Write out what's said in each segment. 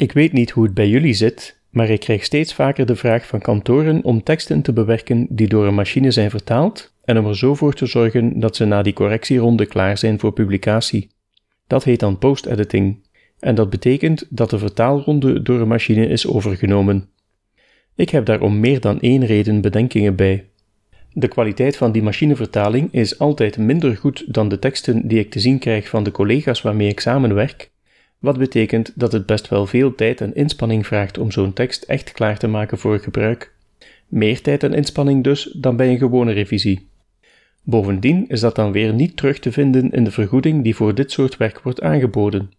Ik weet niet hoe het bij jullie zit, maar ik krijg steeds vaker de vraag van kantoren om teksten te bewerken die door een machine zijn vertaald en om er zo voor te zorgen dat ze na die correctieronde klaar zijn voor publicatie. Dat heet dan post-editing, en dat betekent dat de vertaalronde door een machine is overgenomen. Ik heb daar om meer dan één reden bedenkingen bij. De kwaliteit van die machinevertaling is altijd minder goed dan de teksten die ik te zien krijg van de collega's waarmee ik samenwerk, wat betekent dat het best wel veel tijd en inspanning vraagt om zo'n tekst echt klaar te maken voor gebruik. Meer tijd en inspanning dus dan bij een gewone revisie. Bovendien is dat dan weer niet terug te vinden in de vergoeding die voor dit soort werk wordt aangeboden.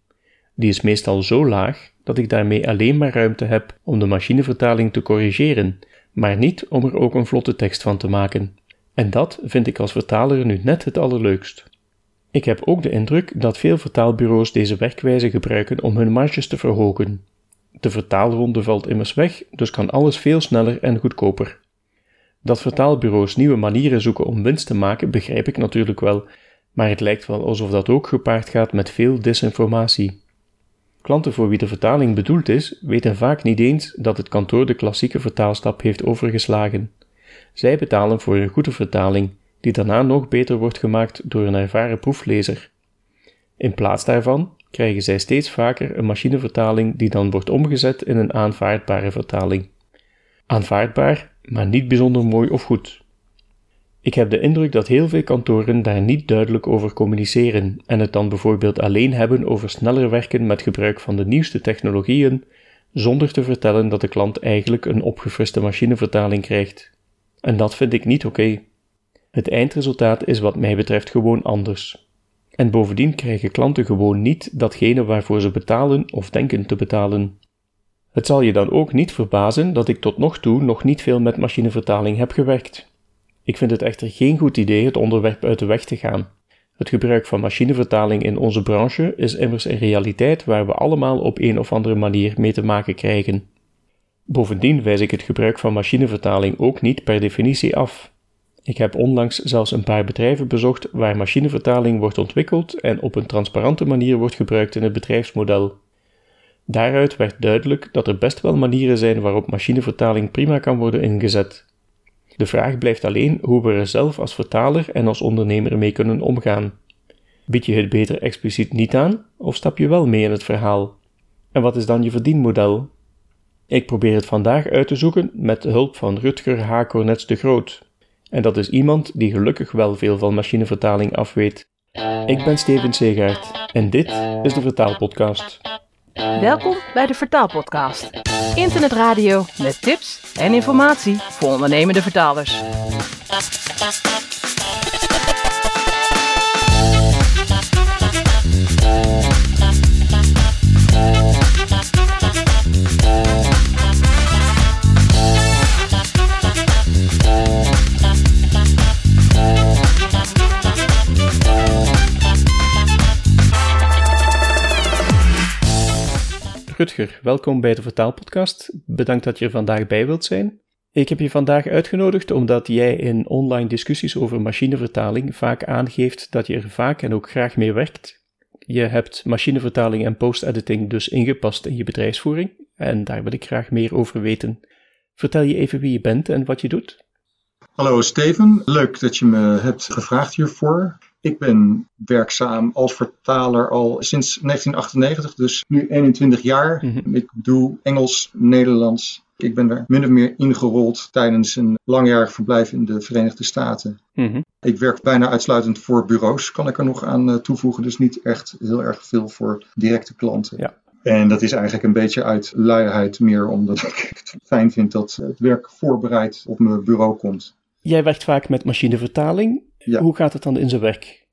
Die is meestal zo laag dat ik daarmee alleen maar ruimte heb om de machinevertaling te corrigeren, maar niet om er ook een vlotte tekst van te maken. En dat vind ik als vertaler nu net het allerleukst. Ik heb ook de indruk dat veel vertaalbureaus deze werkwijze gebruiken om hun marges te verhogen. De vertaalronde valt immers weg, dus kan alles veel sneller en goedkoper. Dat vertaalbureaus nieuwe manieren zoeken om winst te maken, begrijp ik natuurlijk wel, maar het lijkt wel alsof dat ook gepaard gaat met veel disinformatie. Klanten voor wie de vertaling bedoeld is, weten vaak niet eens dat het kantoor de klassieke vertaalstap heeft overgeslagen. Zij betalen voor een goede vertaling, die daarna nog beter wordt gemaakt door een ervaren proeflezer. In plaats daarvan krijgen zij steeds vaker een machinevertaling die dan wordt omgezet in een aanvaardbare vertaling. Aanvaardbaar, maar niet bijzonder mooi of goed. Ik heb de indruk dat heel veel kantoren daar niet duidelijk over communiceren en het dan bijvoorbeeld alleen hebben over sneller werken met gebruik van de nieuwste technologieën, zonder te vertellen dat de klant eigenlijk een opgefriste machinevertaling krijgt. En dat vind ik niet oké. Het eindresultaat is wat mij betreft gewoon anders. En bovendien krijgen klanten gewoon niet datgene waarvoor ze betalen of denken te betalen. Het zal je dan ook niet verbazen dat ik tot nog toe nog niet veel met machinevertaling heb gewerkt. Ik vind het echter geen goed idee het onderwerp uit de weg te gaan. Het gebruik van machinevertaling in onze branche is immers een realiteit waar we allemaal op een of andere manier mee te maken krijgen. Bovendien wijs ik het gebruik van machinevertaling ook niet per definitie af. Ik heb onlangs zelfs een paar bedrijven bezocht waar machinevertaling wordt ontwikkeld en op een transparante manier wordt gebruikt in het bedrijfsmodel. Daaruit werd duidelijk dat er best wel manieren zijn waarop machinevertaling prima kan worden ingezet. De vraag blijft alleen hoe we er zelf als vertaler en als ondernemer mee kunnen omgaan. Bied je het beter expliciet niet aan, of stap je wel mee in het verhaal? En wat is dan je verdienmodel? Ik probeer het vandaag uit te zoeken met de hulp van Rutger H. Cornets de Groot. En dat is iemand die gelukkig wel veel van machinevertaling afweet. Ik ben Steven Segaert en dit is de Vertaalpodcast. Welkom bij de Vertaalpodcast. Internetradio met tips en informatie voor ondernemende vertalers. Rutger, welkom bij de Vertaalpodcast. Bedankt dat je er vandaag bij wilt zijn. Ik heb je vandaag uitgenodigd omdat jij in online discussies over machinevertaling vaak aangeeft dat je er vaak en ook graag mee werkt. Je hebt machinevertaling en post-editing dus ingepast in je bedrijfsvoering en daar wil ik graag meer over weten. Vertel je even wie je bent en wat je doet? Hallo Steven, leuk dat je me hebt gevraagd hiervoor. Ik ben werkzaam als vertaler al sinds 1998, dus nu 21 jaar. Mhm. Ik doe Engels, Nederlands. Ik ben er min of meer ingerold tijdens een langjarig verblijf in de Verenigde Staten. Mhm. Ik werk bijna uitsluitend voor bureaus, kan ik er nog aan eh, toevoegen. Dus niet echt heel erg veel voor directe klanten. Ja. En dat is eigenlijk een beetje uit luiheid meer omdat ik het fijn vind dat het werk voorbereid op mijn bureau komt. Jij werkt vaak met machinevertaling. Hoe gaat het dan in zijn werk?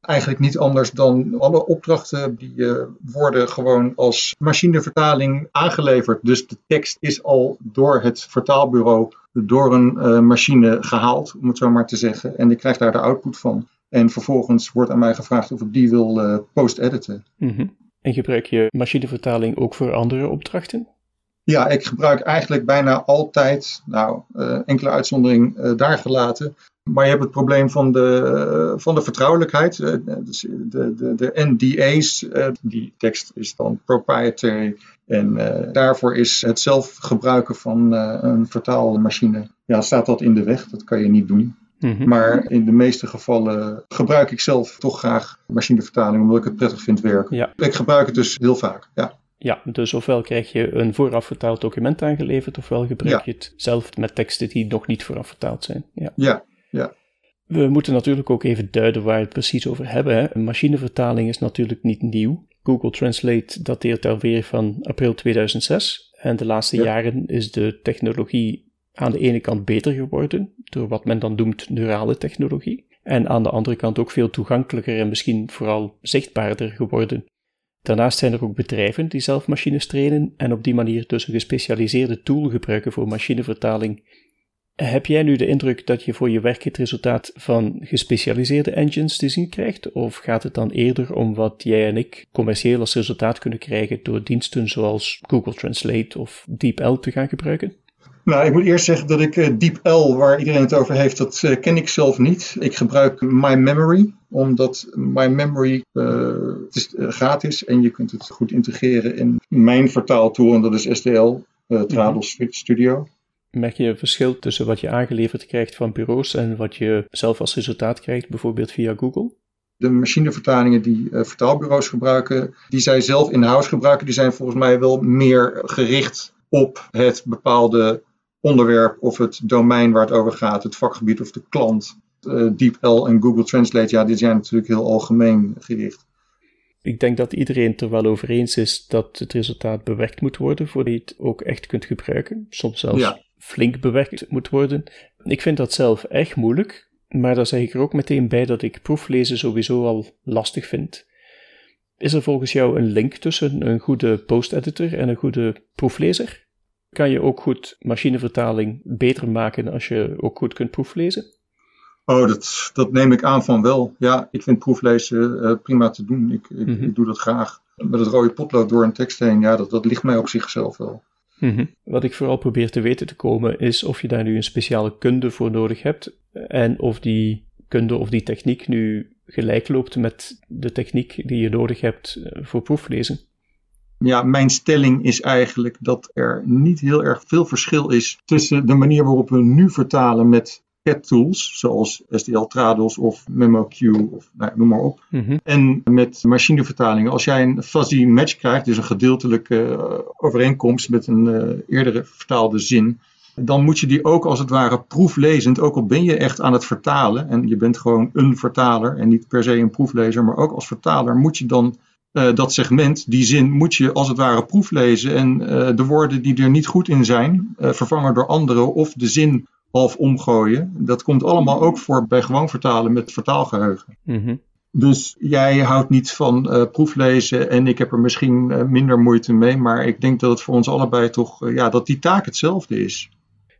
Eigenlijk niet anders dan alle opdrachten die uh, worden gewoon als machinevertaling aangeleverd. Dus de tekst is al door het vertaalbureau door een uh, machine gehaald, om het zo maar te zeggen. En ik krijg daar de output van. En vervolgens wordt aan mij gevraagd of ik die wil uh, post-editen. Mhm. En gebruik je machinevertaling ook voor andere opdrachten? Ja, ik gebruik eigenlijk bijna altijd, nou, uh, enkele uitzondering uh, daar gelaten, Maar je hebt het probleem van de, van de vertrouwelijkheid. Dus de, de, de NDA's, die tekst is dan proprietary. En daarvoor is het zelf gebruiken van een vertaalmachine, ja, staat dat in de weg. Dat kan je niet doen. Mhm. Maar in de meeste gevallen gebruik ik zelf toch graag machinevertaling, omdat ik het prettig vind werken. Ja. Ik gebruik het dus heel vaak, ja. Ja, dus ofwel krijg je een vooraf vertaald document aangeleverd, ofwel gebruik je het zelf met teksten die nog niet vooraf vertaald zijn. Ja, ja. Ja. We moeten natuurlijk ook even duiden waar we het precies over hebben. Hè. Machinevertaling is natuurlijk niet nieuw. Google Translate dateert alweer van april 2006. En de laatste jaren is de technologie aan de ene kant beter geworden, door wat men dan noemt neurale technologie, en aan de andere kant ook veel toegankelijker en misschien vooral zichtbaarder geworden. Daarnaast zijn er ook bedrijven die zelf machines trainen en op die manier dus een gespecialiseerde tool gebruiken voor machinevertaling. Heb jij nu de indruk dat je voor je werk het resultaat van gespecialiseerde engines te zien krijgt? Of gaat het dan eerder om wat jij en ik commercieel als resultaat kunnen krijgen door diensten zoals Google Translate of DeepL te gaan gebruiken? Nou, ik moet eerst zeggen dat ik uh, eh, DeepL, waar iedereen het over heeft, dat uh, ken ik zelf niet. Ik gebruik My Memory, omdat My Memory uh, het is gratis en je kunt het goed integreren in mijn vertaaltool, en dat is STL, Trados mm Studio. Merk je een verschil tussen wat je aangeleverd krijgt van bureaus en wat je zelf als resultaat krijgt, bijvoorbeeld via Google? De machinevertalingen die vertaalbureaus gebruiken, die zij zelf in-house gebruiken, die zijn volgens mij wel meer gericht op het bepaalde onderwerp of het domein waar het over gaat, het vakgebied of de klant. Uh, DeepL en Google Translate, ja, die zijn natuurlijk heel algemeen gericht. Ik denk dat iedereen er wel over eens is dat het resultaat bewerkt moet worden voordat je het ook echt kunt gebruiken. Soms zelfs flink bewerkt moet worden. Ik vind dat zelf echt moeilijk, maar daar zeg ik er ook meteen bij dat ik proeflezen sowieso al lastig vind. Is er volgens jou een link tussen een goede post-editor en een goede proeflezer? kan je ook goed machinevertaling beter maken als je ook goed kunt proeflezen? Oh, dat, dat neem ik aan van wel. Ja, ik vind proeflezen uh, prima te doen. Ik, ik, mhm. ik, doe dat graag. Met het rode potlood door een tekst heen, ja, dat, dat ligt mij op zichzelf wel. Mhm. Wat ik vooral probeer te weten te komen is of je daar nu een speciale kunde voor nodig hebt en of die kunde of die techniek nu gelijk loopt met de techniek die je nodig hebt eh, voor proeflezen ja, mijn stelling is eigenlijk dat er niet heel erg veel verschil is tussen de manier waarop we nu vertalen met CAT tools, zoals STL Trados of MemoQ of nou, noem maar op. Mhm. En met machinevertalingen. Als jij een fuzzy match krijgt, dus een gedeeltelijke uh, overeenkomst met een uh, eerdere vertaalde zin, dan moet je die ook als het ware proeflezend, ook al ben je echt aan het vertalen en je bent gewoon een vertaler en niet per se een proeflezer, maar ook als vertaler moet je dan uh, dat segment, die zin, moet je als het ware proeflezen. En uh, de woorden die er niet goed in zijn, vervangen door andere of de zin half omgooien. Dat komt allemaal ook voor bij gewoon vertalen met vertaalgeheugen. Mm Dus jij houdt niet van proeflezen en ik heb er misschien minder moeite mee. Maar ik denk dat het voor ons allebei toch, ja, dat die taak hetzelfde is.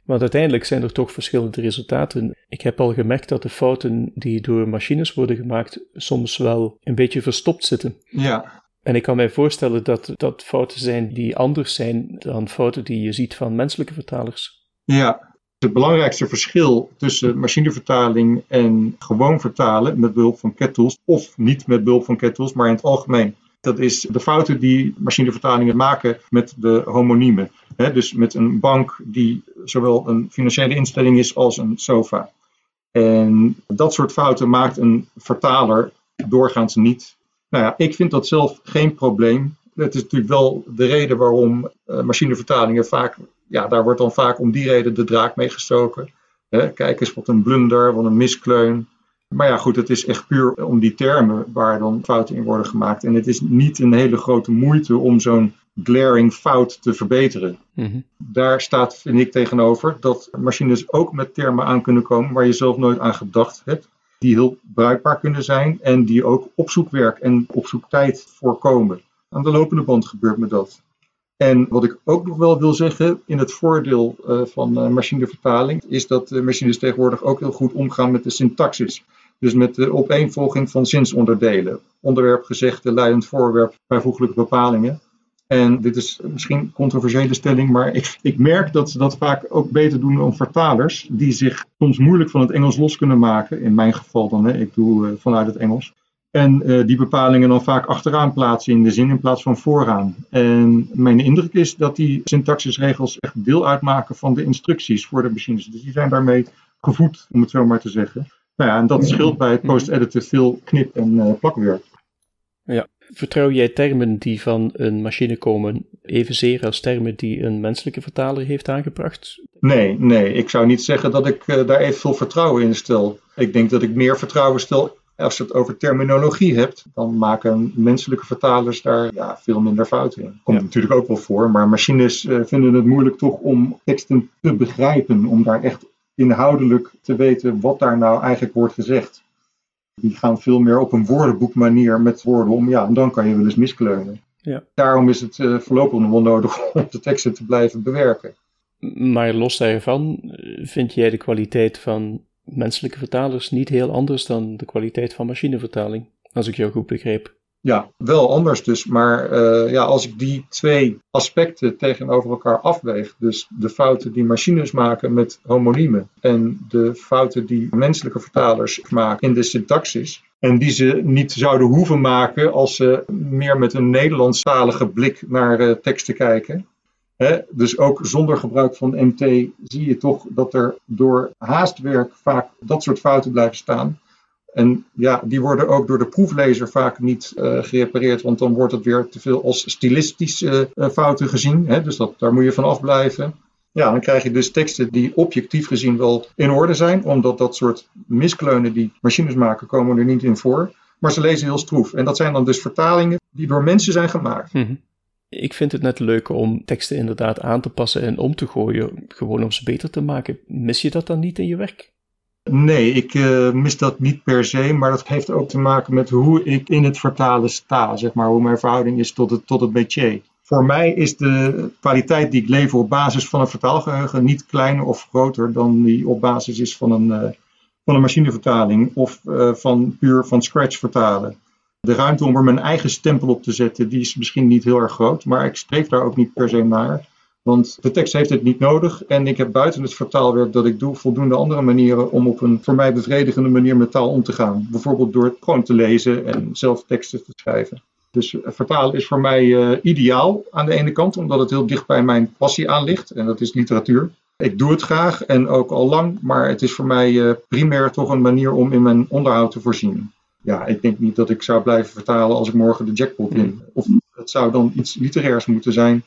Want uiteindelijk zijn er toch verschillende resultaten. Ik heb al gemerkt dat de fouten die door machines worden gemaakt soms wel een beetje verstopt zitten. Ja. En ik kan mij voorstellen dat dat fouten zijn die anders zijn dan fouten die je ziet van menselijke vertalers. Ja, het belangrijkste verschil tussen machinevertaling en gewoon vertalen met behulp van cat tools, of niet met behulp van cat tools, maar in het algemeen, dat is de fouten die machinevertalingen maken met de homoniemen. dus met een bank die zowel een financiële instelling is als een sofa. En dat soort fouten maakt een vertaler doorgaans niet. Nou ja, ik vind dat zelf geen probleem. Het is natuurlijk wel de reden waarom uh, machinevertalingen vaak, ja, daar wordt dan vaak om die reden de draak mee gestoken. kijk eens wat een blunder, wat een miskleun. Maar ja, goed, het is echt puur om die termen waar dan fouten in worden gemaakt. En het is niet een hele grote moeite om zo'n glaring fout te verbeteren. Mhm. Daar staat, vind ik, tegenover dat machines ook met termen aan kunnen komen waar je zelf nooit aan gedacht hebt. Die heel bruikbaar kunnen zijn en die ook opzoekwerk en opzoektijd voorkomen. Aan de lopende band gebeurt me dat. En wat ik ook nog wel wil zeggen, in het voordeel uh, van uh, machinevertaling, is dat machines tegenwoordig ook heel goed omgaan met de syntaxis. Dus met de opeenvolging van zinsonderdelen. Onderwerp, gezegde, leidend voorwerp, bijvoeglijke bepalingen. En dit is misschien een controversiële stelling, maar ik, ik merk dat ze dat vaak ook beter doen dan vertalers, die zich soms moeilijk van het Engels los kunnen maken. In mijn geval dan, hè, ik doe uh, vanuit het Engels. En uh, die bepalingen dan vaak achteraan plaatsen in de zin in plaats van vooraan. En mijn indruk is dat die syntaxisregels echt deel uitmaken van de instructies voor de machines. Dus die zijn daarmee gevoed, om het zo maar te zeggen. Nou ja, en dat scheelt bij het post-editen veel knip- en uh, plakwerk. Ja. Vertrouw jij termen die van een machine komen evenzeer als termen die een menselijke vertaler heeft aangebracht? Nee, nee. Ik zou niet zeggen dat ik uh, daar evenveel vertrouwen in stel. Ik denk dat ik meer vertrouwen stel als je het over terminologie hebt, dan maken menselijke vertalers daar ja, veel minder fouten in. Komt natuurlijk ook wel voor, maar machines uh, vinden het moeilijk toch om teksten te begrijpen, om daar echt inhoudelijk te weten wat daar nou eigenlijk wordt gezegd. Die gaan veel meer op een woordenboekmanier met woorden om, ja, en dan kan je wel eens miskleunen. Ja. Daarom is het uh, voorlopig nog wel nodig om de teksten te blijven bewerken. Maar los daarvan, vind jij de kwaliteit van menselijke vertalers niet heel anders dan de kwaliteit van machinevertaling, als ik jou goed begreep. Ja, wel anders dus. Maar uh, ja, als ik die twee aspecten tegenover elkaar afweeg, dus de fouten die machines maken met homoniemen en de fouten die menselijke vertalers maken in de syntaxis, en die ze niet zouden hoeven maken als ze meer met een Nederlandstalige blik naar uh, teksten kijken, dus ook zonder gebruik van MT zie je toch dat er door haastwerk vaak dat soort fouten blijven staan. En ja, die worden ook door de proeflezer vaak niet uh, gerepareerd, want dan wordt het weer te veel als stilistische uh, fouten gezien. Dus dat, daar moet je van afblijven. Ja, dan krijg je dus teksten die objectief gezien wel in orde zijn, omdat dat soort miskleunen die machines maken, komen er niet in voor. Maar ze lezen heel stroef. En dat zijn dan dus vertalingen die door mensen zijn gemaakt. Mm. Ik vind het net leuk om teksten inderdaad aan te passen en om te gooien, gewoon om ze beter te maken. Mis je dat dan niet in je werk? Nee, ik uh, mis dat niet per se, maar dat heeft ook te maken met hoe ik in het vertalen sta, zeg maar, hoe mijn verhouding is tot het, tot het métier. Voor mij is de kwaliteit die ik lever op basis van een vertaalgeheugen niet kleiner of groter dan die op basis is van een, uh, van een machinevertaling of uh, van puur van scratch vertalen. De ruimte om er mijn eigen stempel op te zetten, die is misschien niet heel erg groot, maar ik streef daar ook niet per se naar. Want de tekst heeft het niet nodig en ik heb buiten het vertaalwerk dat ik doe voldoende andere manieren om op een voor mij bevredigende manier met taal om te gaan. Bijvoorbeeld door het gewoon te lezen en zelf teksten te schrijven. Dus vertalen is voor mij uh, ideaal aan de ene kant, omdat het heel dicht bij mijn passie aan ligt en dat is literatuur. Ik doe het graag en ook al lang, maar het is voor mij uh, primair toch een manier om in mijn onderhoud te voorzien ja, ik denk niet dat ik zou blijven vertalen als ik morgen de jackpot win. Of het zou dan iets literairs moeten zijn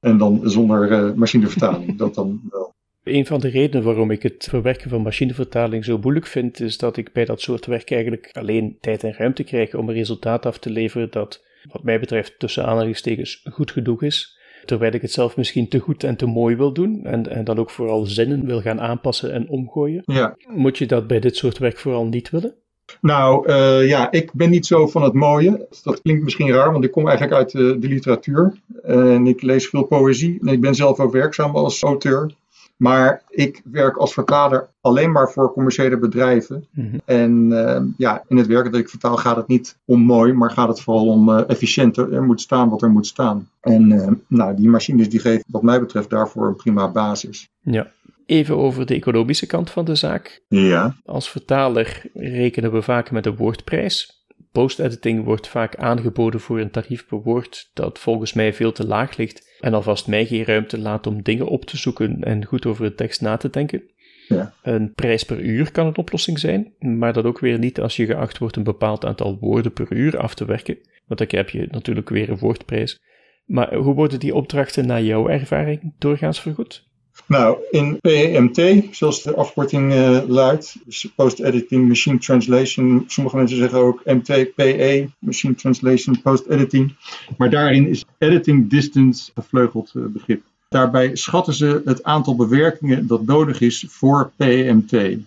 en dan zonder uh, machinevertaling. dat dan wel. Een van de redenen waarom ik het verwerken van machinevertaling zo moeilijk vind, is dat ik bij dat soort werk eigenlijk alleen tijd en ruimte krijg om een resultaat af te leveren dat, wat mij betreft, tussen aanhalingstekens goed genoeg is. Terwijl ik het zelf misschien te goed en te mooi wil doen en, en dan ook vooral zinnen wil gaan aanpassen en omgooien. Ja. Moet je dat bij dit soort werk vooral niet willen? Nou uh, ja, ik ben niet zo van het mooie. Dat klinkt misschien raar, want ik kom eigenlijk uit de, de literatuur. En ik lees veel poëzie. En ik ben zelf ook werkzaam als auteur. Maar ik werk als vertaler alleen maar voor commerciële bedrijven. Mhm. En uh, ja, in het werk dat ik vertaal gaat het niet om mooi, maar gaat het vooral om uh, efficiënt. Er moet staan wat er moet staan. En nou, die machines die geven wat mij betreft daarvoor een prima basis. Ja. Even over de economische kant van de zaak. Ja. Als vertaler rekenen we vaak met een woordprijs. Post-editing wordt vaak aangeboden voor een tarief per woord dat volgens mij veel te laag ligt en alvast mij geen ruimte laat om dingen op te zoeken en goed over de tekst na te denken. Ja. Een prijs per uur kan een oplossing zijn, maar dat ook weer niet als je geacht wordt een bepaald aantal woorden per uur af te werken, want dan heb je natuurlijk weer een woordprijs. Maar hoe worden die opdrachten naar jouw ervaring doorgaans vergoed? Nou, in PEMT, zoals de afkorting uh, luidt, Post-Editing Machine Translation, sommige mensen zeggen ook MTPE, Machine Translation Post-Editing, maar daarin is Editing Distance een vleugeld uh, begrip. Daarbij schatten ze het aantal bewerkingen dat nodig is voor PEMT.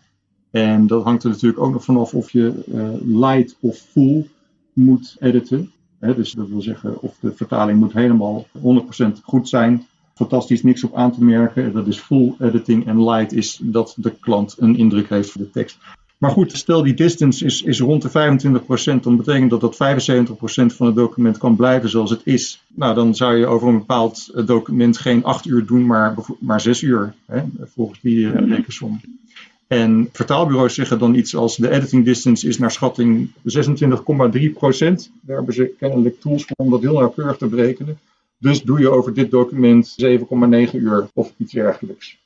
En dat hangt er natuurlijk ook nog vanaf of je uh, light of full moet editen. Dus dat wil zeggen of de vertaling moet helemaal 100% goed zijn fantastisch niks op aan te merken. Dat is full editing en light is dat de klant een indruk heeft van de tekst. Maar goed, stel die distance is, is rond de 25%, dan betekent dat dat 75% van het document kan blijven zoals het is. Nou, dan zou je over een bepaald eh, document geen 8 uur doen, maar, maar 6 uur, hè, volgens die uh, rekensom. En vertaalbureaus zeggen dan iets als de editing distance is naar schatting 26,3%. Daar hebben ze kennelijk tools voor om dat heel nauwkeurig te berekenen. Dus doe je over dit document 7,9 uur of iets dergelijks.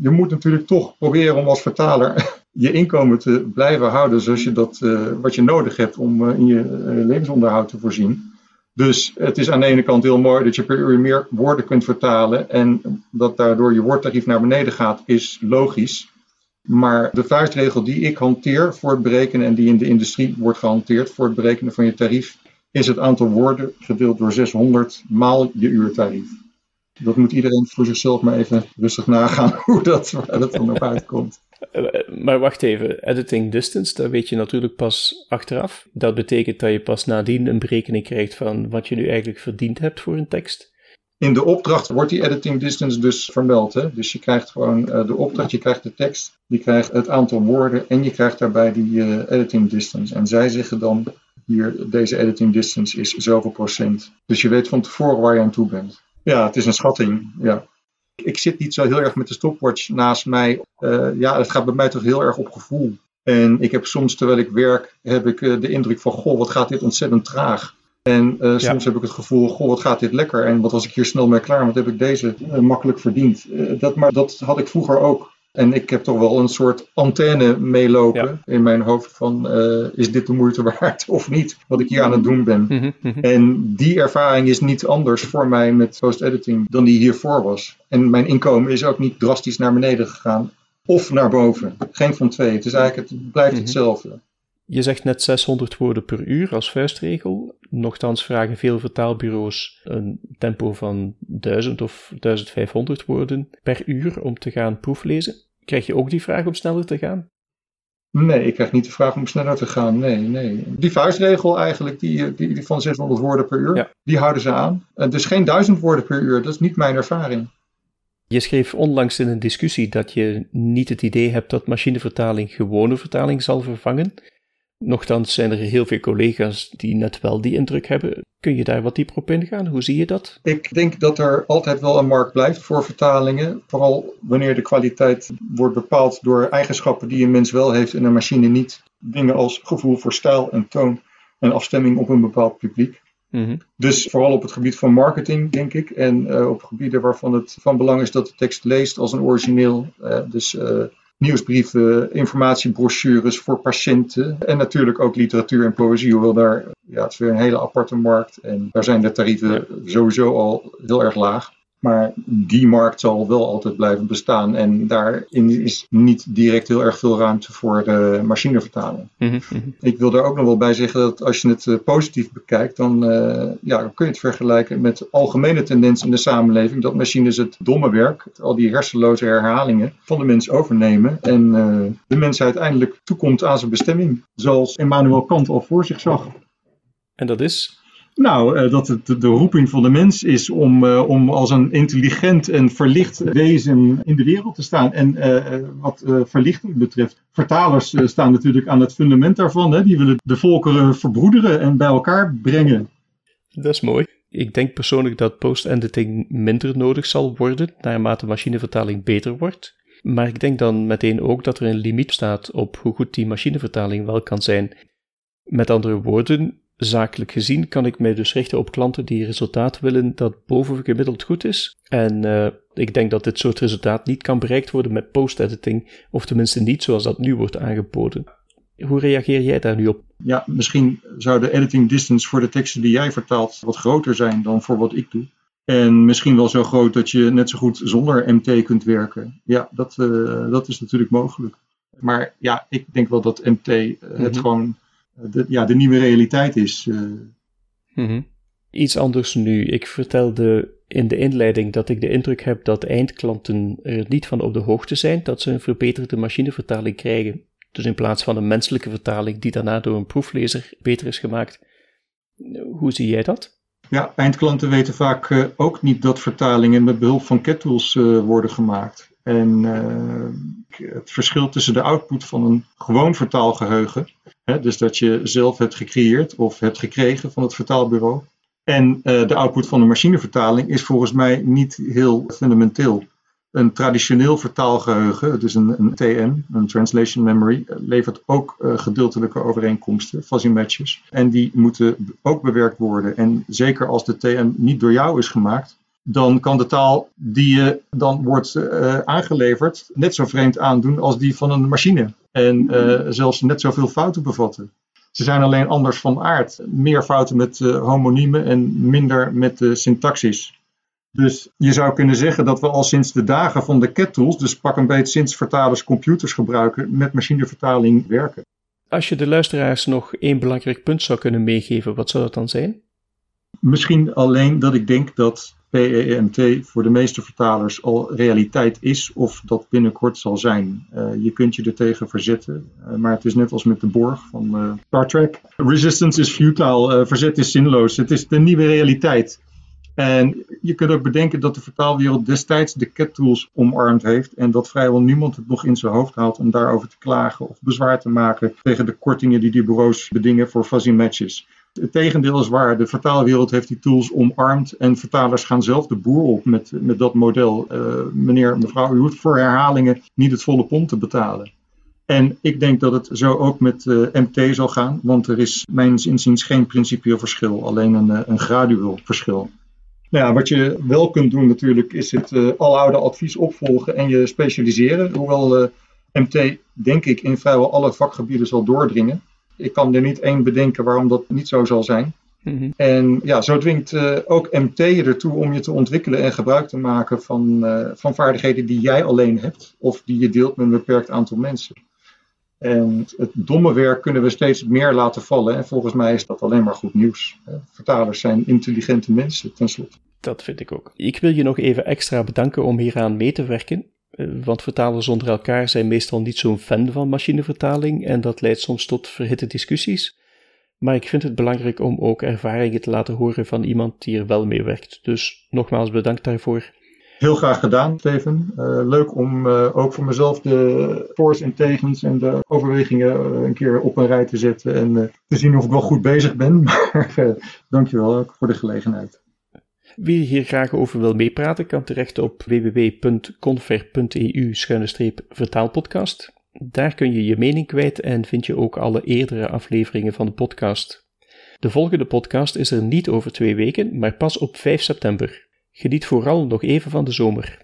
Je moet natuurlijk toch proberen om als vertaler je inkomen te blijven houden zoals je dat, uh, wat je nodig hebt om uh, in je uh, levensonderhoud te voorzien. Dus het is aan de ene kant heel mooi dat je per uur meer woorden kunt vertalen en dat daardoor je woordtarief naar beneden gaat, is logisch. Maar de vuistregel die ik hanteer voor het berekenen en die in de industrie wordt gehanteerd voor het berekenen van je tarief, is het aantal woorden gedeeld door 600 maal je uurtarief. Dat moet iedereen voor zichzelf maar even rustig nagaan hoe dat, waar dat dan op uitkomt. Maar wacht even, editing distance, dat weet je natuurlijk pas achteraf. Dat betekent dat je pas nadien een berekening krijgt van wat je nu eigenlijk verdiend hebt voor een tekst. In de opdracht wordt die editing distance dus vermeld. Hè? Dus je krijgt gewoon uh, de opdracht, je krijgt de tekst, je krijgt het aantal woorden en je krijgt daarbij die uh, editing distance. En zij zeggen dan hier, deze editing distance is zoveel procent. Dus je weet van tevoren waar je aan toe bent. Ja, het is een schatting. Ja. Ik zit niet zo heel erg met de stopwatch naast mij. Uh, ja, het gaat bij mij toch heel erg op gevoel. En ik heb soms, terwijl ik werk, heb ik uh, de indruk van, goh, wat gaat dit ontzettend traag. En uh, soms ja. heb ik het gevoel, goh, wat gaat dit lekker. En wat was ik hier snel mee klaar, wat heb ik deze makkelijk verdiend. dat, maar dat had ik vroeger ook. En ik heb toch wel een soort antenne meelopen ja. in mijn hoofd van uh, is dit de moeite waard of niet, wat ik hier aan het doen ben. Mm -hmm. En die ervaring is niet anders voor mij met post-editing dan die hiervoor was. En mijn inkomen is ook niet drastisch naar beneden gegaan of naar boven. Geen van twee. Het, is eigenlijk, het blijft mm -hmm. hetzelfde. Je zegt net 600 woorden per uur als vuistregel. Nochtans vragen veel vertaalbureaus een tempo van 1000 of 1500 woorden per uur om te gaan proeflezen. Krijg je ook die vraag om sneller te gaan? Nee, ik krijg niet de vraag om sneller te gaan. Nee, nee. Die vuistregel eigenlijk, die, die, die van 600 woorden per uur, ja. die houden ze aan. Dus geen 1000 woorden per uur, dat is niet mijn ervaring. Je schreef onlangs in een discussie dat je niet het idee hebt dat machinevertaling gewone vertaling zal vervangen. Nochtans zijn er heel veel collega's die net wel die indruk hebben. Kun je daar wat dieper op ingaan? Hoe zie je dat? Ik denk dat er altijd wel een markt blijft voor vertalingen. Vooral wanneer de kwaliteit wordt bepaald door eigenschappen die een mens wel heeft en een machine niet. Dingen als gevoel voor stijl en toon en afstemming op een bepaald publiek. Mm -hmm. Dus vooral op het gebied van marketing, denk ik. En uh, op gebieden waarvan het van belang is dat de tekst leest als een origineel. Uh, dus uh, nieuwsbrieven, informatiebrochures voor patiënten. En natuurlijk ook literatuur en poëzie, hoewel daar, ja, het is weer een hele aparte markt. En daar zijn de tarieven sowieso al heel erg laag. Maar die markt zal wel altijd blijven bestaan. En daarin is niet direct heel erg veel ruimte voor uh, machinevertaling. Mm -hmm. Ik wil daar ook nog wel bij zeggen dat als je het uh, positief bekijkt, dan, uh, ja, dan kun je het vergelijken met de algemene tendens in de samenleving. Dat machines het domme werk, al die hersenloze herhalingen, van de mens overnemen. En de mens uiteindelijk toekomt aan zijn bestemming. Zoals Immanuel Kant al voor zich zag. En dat is? Nou, uh, dat het de roeping van de mens is om, uh, om als een intelligent en verlicht wezen in de wereld te staan. En uh, wat verlichting betreft, vertalers staan natuurlijk aan het fundament daarvan. Hè? Die willen de volkeren verbroederen en bij elkaar brengen. Dat is mooi. Ik denk persoonlijk dat post-editing minder nodig zal worden naarmate machinevertaling beter wordt. Maar ik denk dan meteen ook dat er een limiet staat op hoe goed die machinevertaling wel kan zijn. Met andere woorden, zakelijk gezien kan ik mij dus richten op klanten die resultaat willen dat bovengemiddeld goed is. En uh, ik denk dat dit soort resultaat niet kan bereikt worden met post-editing, of tenminste niet zoals dat nu wordt aangeboden. Hoe reageer jij daar nu op? Ja, misschien zou de editing distance voor de teksten die jij vertaalt wat groter zijn dan voor wat ik doe. En misschien wel zo groot dat je net zo goed zonder MT kunt werken. Ja, dat, uh, dat is natuurlijk mogelijk. Maar ja, ik denk wel dat MT mm -hmm. het gewoon de, ja, de nieuwe realiteit is. Mm -hmm. Iets anders nu. Ik vertelde in de inleiding dat ik de indruk heb dat eindklanten er niet van op de hoogte zijn dat ze een verbeterde machinevertaling krijgen. Dus in plaats van een menselijke vertaling die daarna door een proeflezer beter is gemaakt. Hoe zie jij dat? Ja, eindklanten weten vaak uh, ook niet dat vertalingen met behulp van CAT-tools uh, worden gemaakt. En uh, het verschil tussen de output van een gewoon vertaalgeheugen, dus dat je zelf hebt gecreëerd of hebt gekregen van het vertaalbureau, en uh, de output van een machinevertaling is volgens mij niet heel fundamenteel. Een traditioneel vertaalgeheugen, dus een, een TM, een Translation Memory, levert ook uh, gedeeltelijke overeenkomsten, fuzzy matches. En die moeten ook bewerkt worden. En zeker als de TM niet door jou is gemaakt, dan kan de taal die je dan wordt uh, aangeleverd net zo vreemd aandoen als die van een machine. En uh, zelfs net zoveel fouten bevatten. Ze zijn alleen anders van aard. Meer fouten met uh, homoniemen en minder met de syntaxis. Dus je zou kunnen zeggen dat we al sinds de dagen van de CAT tools, dus pak een beetje sinds vertalers computers gebruiken, met machinevertaling werken. Als je de luisteraars nog één belangrijk punt zou kunnen meegeven, wat zou dat dan zijn? Misschien alleen dat ik denk dat PEMT voor de meeste vertalers al realiteit is of dat binnenkort zal zijn. Uh, je kunt je er tegen verzetten, uh, maar het is net als met de Borg van uh, Star Trek. Resistance is futile, verzet is zinloos. Het is de nieuwe realiteit. En je kunt ook bedenken dat de vertaalwereld destijds de CAT-tools omarmd heeft en dat vrijwel niemand het nog in zijn hoofd haalt om daarover te klagen of bezwaar te maken tegen de kortingen die die bureaus bedingen voor fuzzy matches. Het tegendeel is waar. De vertaalwereld heeft die tools omarmd en vertalers gaan zelf de boer op met, met dat model. Uh, meneer, mevrouw, u hoeft voor herhalingen niet het volle pond te betalen. En ik denk dat het zo ook met uh, MT zal gaan, want er is mijns inziens geen principieel verschil, alleen een, een gradueel verschil. Nou ja, wat je wel kunt doen natuurlijk is het uh, aloude advies opvolgen en je specialiseren. Hoewel MT denk ik in vrijwel alle vakgebieden zal doordringen ik kan er niet één bedenken waarom dat niet zo zal zijn. Mm-hmm. En ja, zo dwingt uh, ook MT je ertoe om je te ontwikkelen en gebruik te maken van, uh, van vaardigheden die jij alleen hebt of die je deelt met een beperkt aantal mensen. En het domme werk kunnen we steeds meer laten vallen. En volgens mij is dat alleen maar goed nieuws. Vertalers zijn intelligente mensen, tenslotte. Dat vind ik ook. Ik wil je nog even extra bedanken om hieraan mee te werken. Eh, want vertalers onder elkaar zijn meestal niet zo'n fan van machinevertaling en dat leidt soms tot verhitte discussies. Maar ik vind het belangrijk om ook ervaringen te laten horen van iemand die er wel mee werkt. Dus nogmaals bedankt daarvoor. Heel graag gedaan, Steven. Uh, leuk om uh, ook voor mezelf de voor's en tegens en de overwegingen een keer op een rij te zetten en te zien of ik wel goed bezig ben. Maar dankjewel ook voor de gelegenheid. Wie hier graag over wil meepraten, kan terecht op www.confer.eu-vertaalpodcast. Daar kun je je mening kwijt en vind je ook alle eerdere afleveringen van de podcast. De volgende podcast is er niet over twee weken, maar pas op 5 september. Geniet vooral nog even van de zomer.